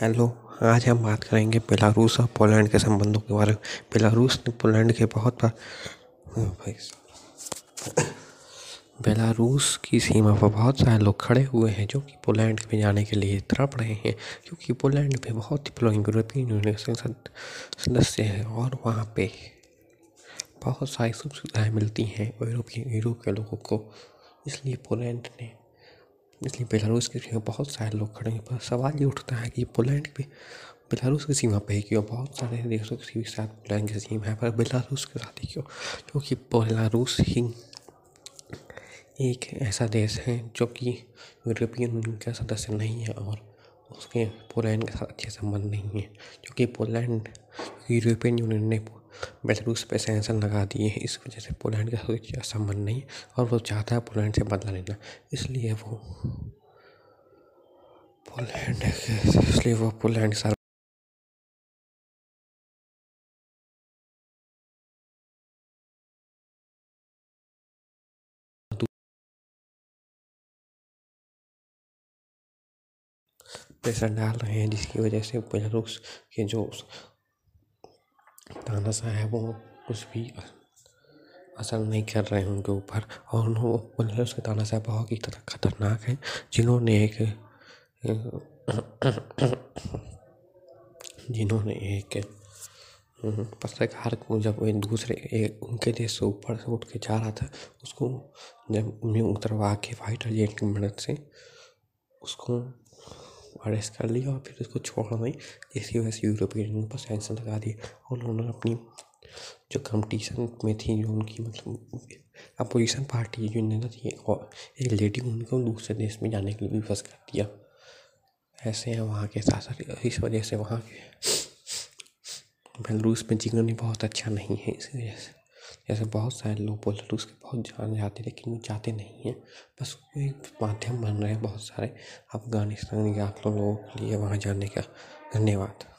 Hello आज हम बात करेंगे बेलारूस और पोलैंड के संबंधों के बारे में। बेलारूस ने पोलैंड के बहुत बार बेलारूस की सीमा पर बहुत सारे लोग खड़े हुए हैं जो कि पोलैंड में जाने के लिए तड़प रहे हैं क्योंकि पोलैंड में बहुत ही यूरोपियन यूनियन सदस्य हैं और वहाँ पे बहुत सारी सुख सुविधाएँ मिलती हैं यूरोपियन यूरोप के लोगों को। इसलिए पोलैंड ने इसलिए बेलारूस के लिए बहुत सारे लोग खड़े हैं। पर सवाल ये उठता है कि पोलैंड भी बेलारूस की सीमा पे ही क्यों बहुत सारे देशों के साथ पोलैंड की सीमा है, पर बेलारूस के साथ ही क्यों? क्योंकि बेलारूस ही एक ऐसा देश है जो कि यूरोपियन यूनियन का सदस्य नहीं है और उसके पोलैंड के साथ अच्छे संबंध नहीं है। क्योंकि पोलैंड यूरोपियन यूनियन ने बेलारूस पे सैंक्शन लगा दिए हैं। इस वजह से पोलैंड का कोई संबंध नहीं और वो चाहता है पोलैंड से बदला लेना इसलिए वो पोलैंड इसलिए वो पोलैंड सर प्रेशर डाल रहे हैं, जिसकी वजह से बेलारूस के जो तानाशाह है, वो कुछ भी असर नहीं कर रहे हैं उनके ऊपर। और वो बेलारूस के तानाशाह बहुत ही खतरनाक है, जिन्होंने एक जिन्होंने एक पत्रकार को जब एक दूसरे, एक उनके देश से ऊपर से उठ के जा रहा था, उसको जब उन्हें उतरवा के फाइटर जेट की मदद से उसको अरेस्ट कर लिया और फिर उसको छोड़ा नहीं जिसकी वजह से यूरोपियन यूनियन पर सैंक्शन लगा दिए और उन्होंने अपनी जो कंपटीशन में थी, जो उनकी मतलब अपोजिशन पार्टी जो नेता थी, और एक लेडी उनको दूसरे देश में जाने के लिए विवश कर दिया। ऐसे हैं वहाँ के शासक इस वजह से वहाँ के बेलारूस में जीवन भी बहुत अच्छा नहीं है, इस वजह से। जैसे बहुत सारे लोग बोल रहे उसके बहुत जान जाते, लेकिन वो जाते नहीं हैं। बस वो एक माध्यम बन रहे हैं बहुत सारे अफ़गानिस्तान या आप लोगों के लिए वहाँ जाने का धन्यवाद।